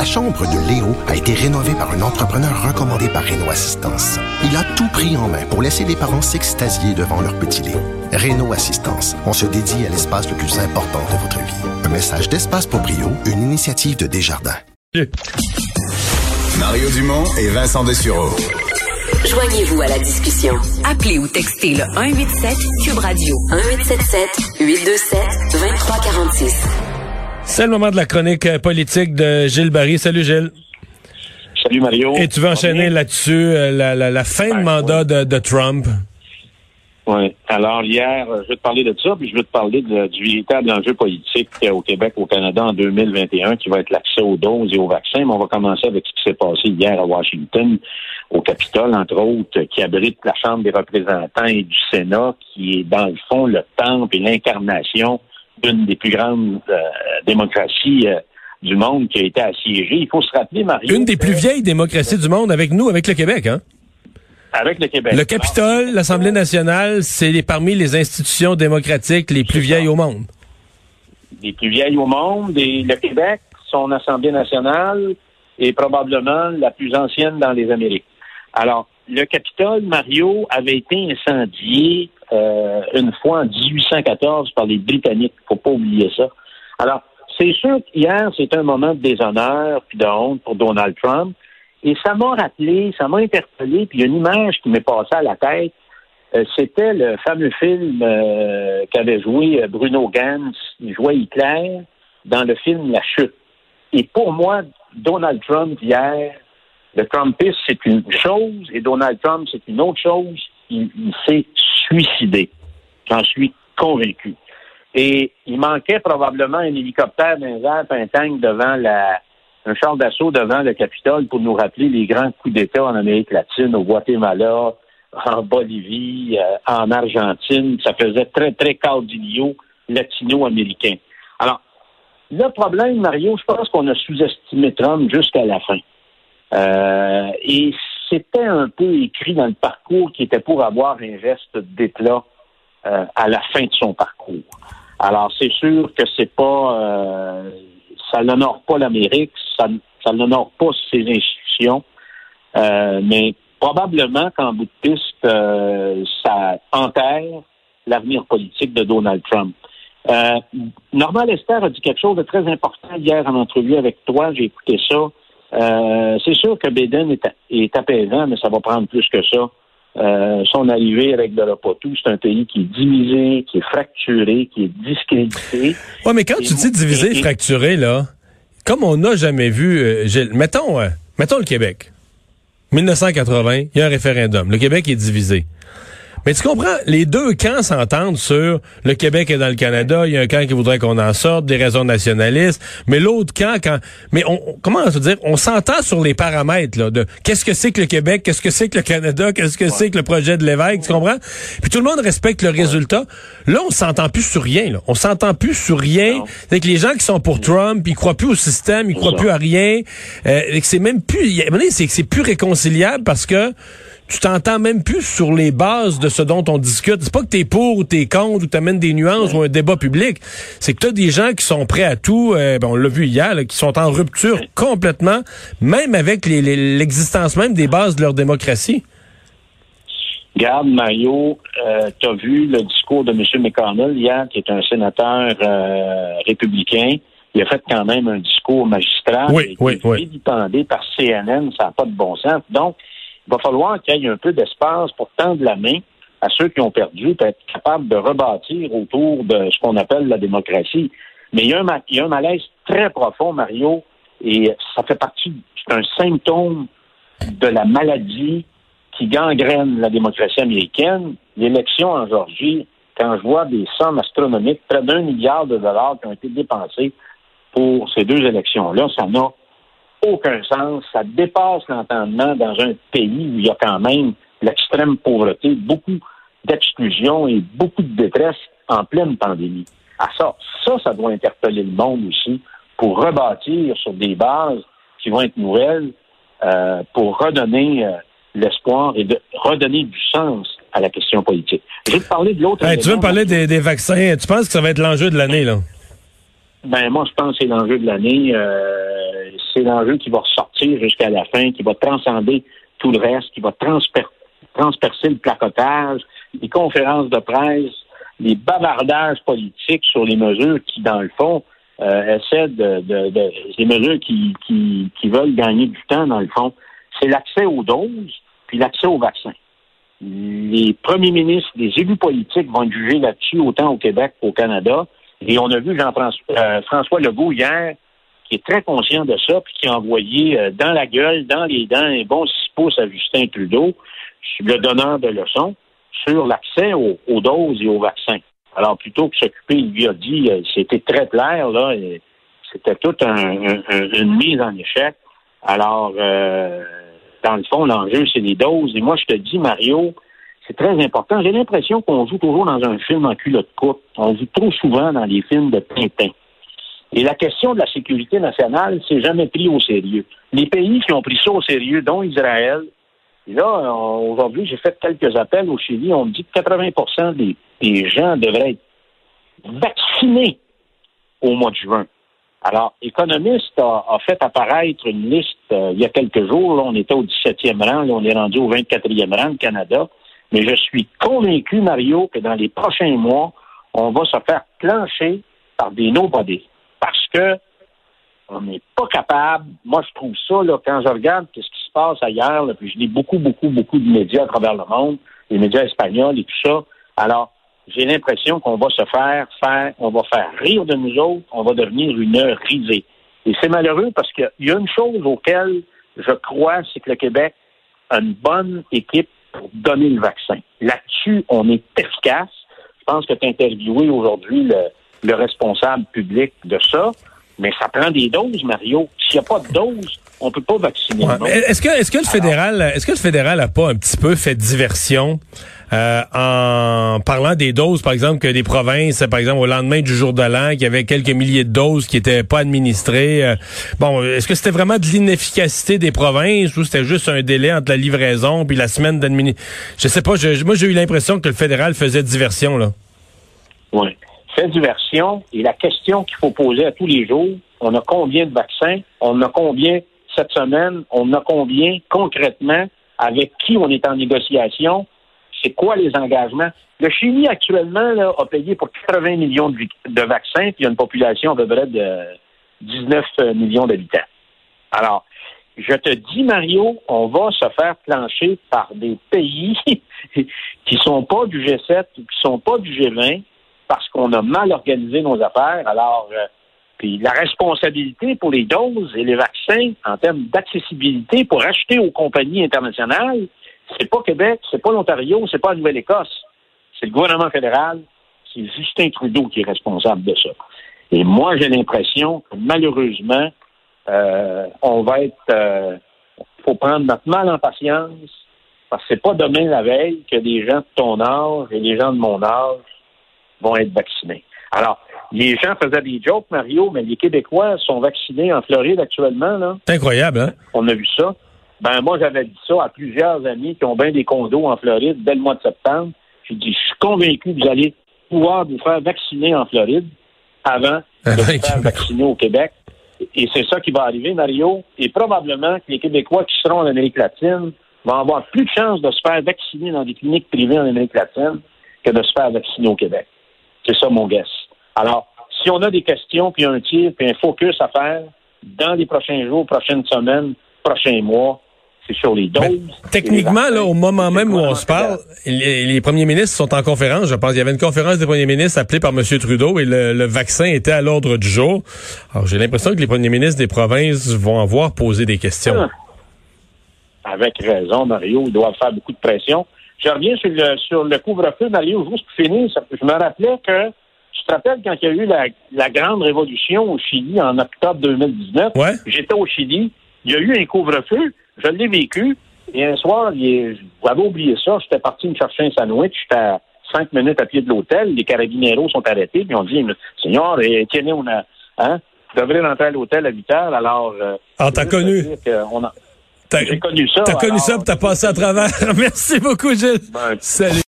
La chambre de Léo a été rénovée par un entrepreneur recommandé par Renault Assistance. Il a tout pris en main pour laisser les parents s'extasier devant leur petit Léo. Renault Assistance, on se dédie à l'espace le plus important de votre vie. Un message d'Espace pour Brio, une initiative de Desjardins. Mario Dumont et Vincent Dessureau. Joignez-vous à la discussion. Appelez ou textez le 187 Cube Radio 1877 827 2346. C'est le moment de la chronique euh, politique de Gilles Barry. Salut Gilles. Salut Mario. Et tu veux enchaîner là-dessus euh, la, la, la, fin de mandat de, de, Trump? Oui. Alors hier, je vais te parler de ça, puis je veux te parler de, du véritable enjeu politique au Québec, au Canada en 2021, qui va être l'accès aux doses et aux vaccins. Mais on va commencer avec ce qui s'est passé hier à Washington, au Capitole, entre autres, qui abrite la Chambre des représentants et du Sénat, qui est dans le fond le temple et l'incarnation d'une des plus grandes euh, démocraties euh, du monde qui a été assiégée. Il faut se rappeler, Marie. Une des plus vieilles démocraties du monde avec nous, avec le Québec, hein? Avec le Québec. Le Capitole, l'Assemblée nationale, c'est parmi les institutions démocratiques les plus vieilles au monde. Les plus vieilles au monde. Et le Québec, son Assemblée nationale, est probablement la plus ancienne dans les Amériques. Alors, le Capitole, Mario, avait été incendié euh, une fois en 1814 par les Britanniques. Faut pas oublier ça. Alors, c'est sûr qu'hier, c'est un moment de déshonneur puis de honte pour Donald Trump. Et ça m'a rappelé, ça m'a interpellé, puis il y a une image qui m'est passée à la tête. Euh, c'était le fameux film euh, qu'avait joué Bruno Gantz. Il jouait Hitler dans le film La Chute. Et pour moi, Donald Trump hier, le Trumpiste, c'est une chose, et Donald Trump, c'est une autre chose. Il, il s'est suicidé. J'en suis convaincu. Et il manquait probablement un hélicoptère d'un un tank devant la, un char d'assaut devant le Capitole pour nous rappeler les grands coups d'État en Amérique latine, au Guatemala, en Bolivie, euh, en Argentine. Ça faisait très, très caudillo latino-américain. Alors, le problème, Mario, je pense qu'on a sous-estimé Trump jusqu'à la fin. Euh, et c'était un peu écrit dans le parcours qui était pour avoir un geste d'éclat euh, à la fin de son parcours. Alors, c'est sûr que c'est pas, euh, ça n'honore pas l'Amérique, ça, ça n'honore pas ses institutions, euh, mais probablement qu'en bout de piste, euh, ça enterre l'avenir politique de Donald Trump. Euh, Norman Lester a dit quelque chose de très important hier en entrevue avec toi. J'ai écouté ça. Euh, c'est sûr que Biden est, est, apaisant, mais ça va prendre plus que ça. Euh, son arrivée réglera pas tout. C'est un pays qui est divisé, qui est fracturé, qui est discrédité. Ouais, mais quand tu dis divisé, et, fracturé, là, comme on n'a jamais vu, euh, mettons, euh, mettons le Québec. 1980, il y a un référendum. Le Québec est divisé. Mais tu comprends, les deux camps s'entendent sur le Québec est dans le Canada, il y a un camp qui voudrait qu'on en sorte, des raisons nationalistes, mais l'autre camp, quand, mais on, comment on se dire, on s'entend sur les paramètres là, de qu'est-ce que c'est que le Québec, qu'est-ce que c'est que le Canada, qu'est-ce que c'est que le projet de l'évêque, tu comprends? Puis tout le monde respecte le résultat. Là, on s'entend plus sur rien. Là. On s'entend plus sur rien. C'est que les gens qui sont pour Trump, ils croient plus au système, ils croient plus à rien. Euh, c'est même plus, c'est plus réconciliable parce que tu t'entends même plus sur les bases de ce dont on discute. C'est pas que t'es pour ou t'es contre ou t'amènes des nuances ou un débat public. C'est que t'as des gens qui sont prêts à tout, euh, ben on l'a vu hier, là, qui sont en rupture complètement, même avec l'existence même des bases de leur démocratie. Garde, Mario, euh, tu as vu le discours de M. McConnell hier, qui est un sénateur euh, républicain. Il a fait quand même un discours magistral. Oui, oui, oui. par CNN, ça n'a pas de bon sens. Donc, va falloir qu'il y ait un peu d'espace pour tendre la main à ceux qui ont perdu, pour être capable de rebâtir autour de ce qu'on appelle la démocratie. Mais il y, a un, il y a un malaise très profond, Mario, et ça fait partie, c'est un symptôme de la maladie qui gangrène la démocratie américaine. L'élection en Georgie, quand je vois des sommes astronomiques, près d'un milliard de dollars qui ont été dépensés pour ces deux élections-là, ça n'a aucun sens. Ça dépasse l'entendement dans un pays où il y a quand même l'extrême pauvreté, beaucoup d'exclusion et beaucoup de détresse en pleine pandémie. À ça, ça, ça doit interpeller le monde aussi pour rebâtir sur des bases qui vont être nouvelles, euh, pour redonner euh, l'espoir et de redonner du sens à la question politique. Je vais te parler de l'autre. Hey, tu veux me parler des, des, vaccins? Tu penses que ça va être l'enjeu de l'année, là? Ben, moi, je pense que c'est l'enjeu de l'année. Euh, c'est l'enjeu qui va ressortir jusqu'à la fin, qui va transcender tout le reste, qui va transpercer le placotage, les conférences de presse, les bavardages politiques sur les mesures qui, dans le fond, euh, essaient de, de, mesures qui, veulent gagner du temps, dans le fond. C'est l'accès aux doses, puis l'accès aux vaccins. Les premiers ministres, les élus politiques vont être jugés là-dessus, autant au Québec qu'au Canada. Et on a vu Jean-François euh, Legault hier, qui est très conscient de ça, puis qui a envoyé euh, dans la gueule, dans les dents, un bon six pouces à Justin Trudeau, le donneur de leçons, sur l'accès aux, doses et aux vaccins. Alors, plutôt que s'occuper, il lui a dit, euh, c'était très clair, là, c'était toute une mise en échec. Alors, dans le fond, l'enjeu, c'est les doses. Et moi, je te dis, Mario, c'est très important. J'ai l'impression qu'on joue toujours dans un film en culotte courte. On joue trop souvent dans les films de Tintin. Et la question de la sécurité nationale, c'est jamais pris au sérieux. Les pays qui ont pris ça au sérieux, dont Israël, et là, aujourd'hui, j'ai fait quelques appels au Chili. On me dit que 80 des, des gens devraient être vaccinés au mois de juin. Alors, Économiste a, fait apparaître une liste euh, il y a quelques jours. Là, on était au 17e rang, là, on est rendu au 24e rang, le Canada. Mais je suis convaincu, Mario, que dans les prochains mois, on va se faire plancher par des nobody. Que on n'est pas capable. Moi, je trouve ça, là, quand je regarde ce qui se passe ailleurs, là, puis je lis beaucoup, beaucoup, beaucoup de médias à travers le monde, les médias espagnols et tout ça. Alors, j'ai l'impression qu'on va se faire faire, on va faire rire de nous autres, on va devenir une risée. Et c'est malheureux parce qu'il y a une chose auquel je crois, c'est que le Québec a une bonne équipe pour donner le vaccin. Là-dessus, on est efficace. Je pense que tu interviewé aujourd'hui le, responsable public de ça, mais ça prend des doses, Mario. S'il n'y a pas de doses, on peut pas vacciner. est-ce que est-ce que le fédéral est-ce que le fédéral a pas un petit peu fait diversion euh, en parlant des doses, par exemple, que des provinces, par exemple, au lendemain du jour de l'an, qu'il y avait quelques milliers de doses qui étaient pas administrées. Euh, bon, est-ce que c'était vraiment de l'inefficacité des provinces ou c'était juste un délai entre la livraison puis la semaine d'administration? Je sais pas. moi, j'ai eu l'impression que le fédéral faisait diversion là. Oui, fait diversion. Et la question qu'il faut poser à tous les jours, on a combien de vaccins? On a combien cette semaine? On a combien concrètement? Avec qui on est en négociation? c'est quoi les engagements? Le Chili, actuellement, là, a payé pour 80 millions de, vaccins, puis il y a une population à peu près de 19 millions d'habitants. Alors, je te dis, Mario, on va se faire plancher par des pays qui sont pas du G7 ou qui sont pas du G20 parce qu'on a mal organisé nos affaires. Alors, euh, puis la responsabilité pour les doses et les vaccins en termes d'accessibilité pour acheter aux compagnies internationales, c'est pas Québec, c'est pas l'Ontario, c'est pas la Nouvelle-Écosse. C'est le gouvernement fédéral, c'est Justin Trudeau qui est responsable de ça. Et moi, j'ai l'impression que malheureusement, euh, on va être. Euh, faut prendre notre mal en patience, parce que c'est pas demain la veille que des gens de ton âge et des gens de mon âge vont être vaccinés. Alors, les gens faisaient des jokes, Mario, mais les Québécois sont vaccinés en Floride actuellement. Là. C'est incroyable, hein? On a vu ça. Ben, moi, j'avais dit ça à plusieurs amis qui ont bien des condos en Floride dès le mois de septembre. J'ai dit, je suis convaincu que vous allez pouvoir vous faire vacciner en Floride avant de vous faire vacciner au Québec. Et c'est ça qui va arriver, Mario. Et probablement que les Québécois qui seront en Amérique latine vont avoir plus de chances de se faire vacciner dans des cliniques privées en Amérique latine que de se faire vacciner au Québec. C'est ça mon guess. Alors, si on a des questions, puis un tir, puis un focus à faire dans les prochains jours, prochaines semaines, prochains mois, sur les doses. techniquement, là, au moment même où on se parle, les, premiers ministres sont en conférence. Je pense qu'il y avait une conférence des premiers ministres appelée par M. Trudeau et le, vaccin était à l'ordre du jour. Alors, j'ai l'impression que les premiers ministres des provinces vont avoir posé des questions. Ah. Avec raison, Mario. Ils doivent faire beaucoup de pression. Je reviens sur le, sur le couvre-feu, Mario, juste pour finir. Je me rappelais que tu te rappelles quand il y a eu la, grande révolution au Chili en octobre 2019? J'étais au Chili. Il y a eu un couvre-feu. Je l'ai vécu. Et un soir, j'avais oublié ça. J'étais parti me chercher un sandwich. J'étais à cinq minutes à pied de l'hôtel. Les carabineros sont arrêtés. Puis on dit, Seigneur, tiens, on a, hein, devrait rentrer à l'hôtel à 8 heures. Alors, euh, ah, t'as connu. J'ai connu ça. T'as connu ça, t'as passé à travers. Merci beaucoup, Gilles. Ben, Salut.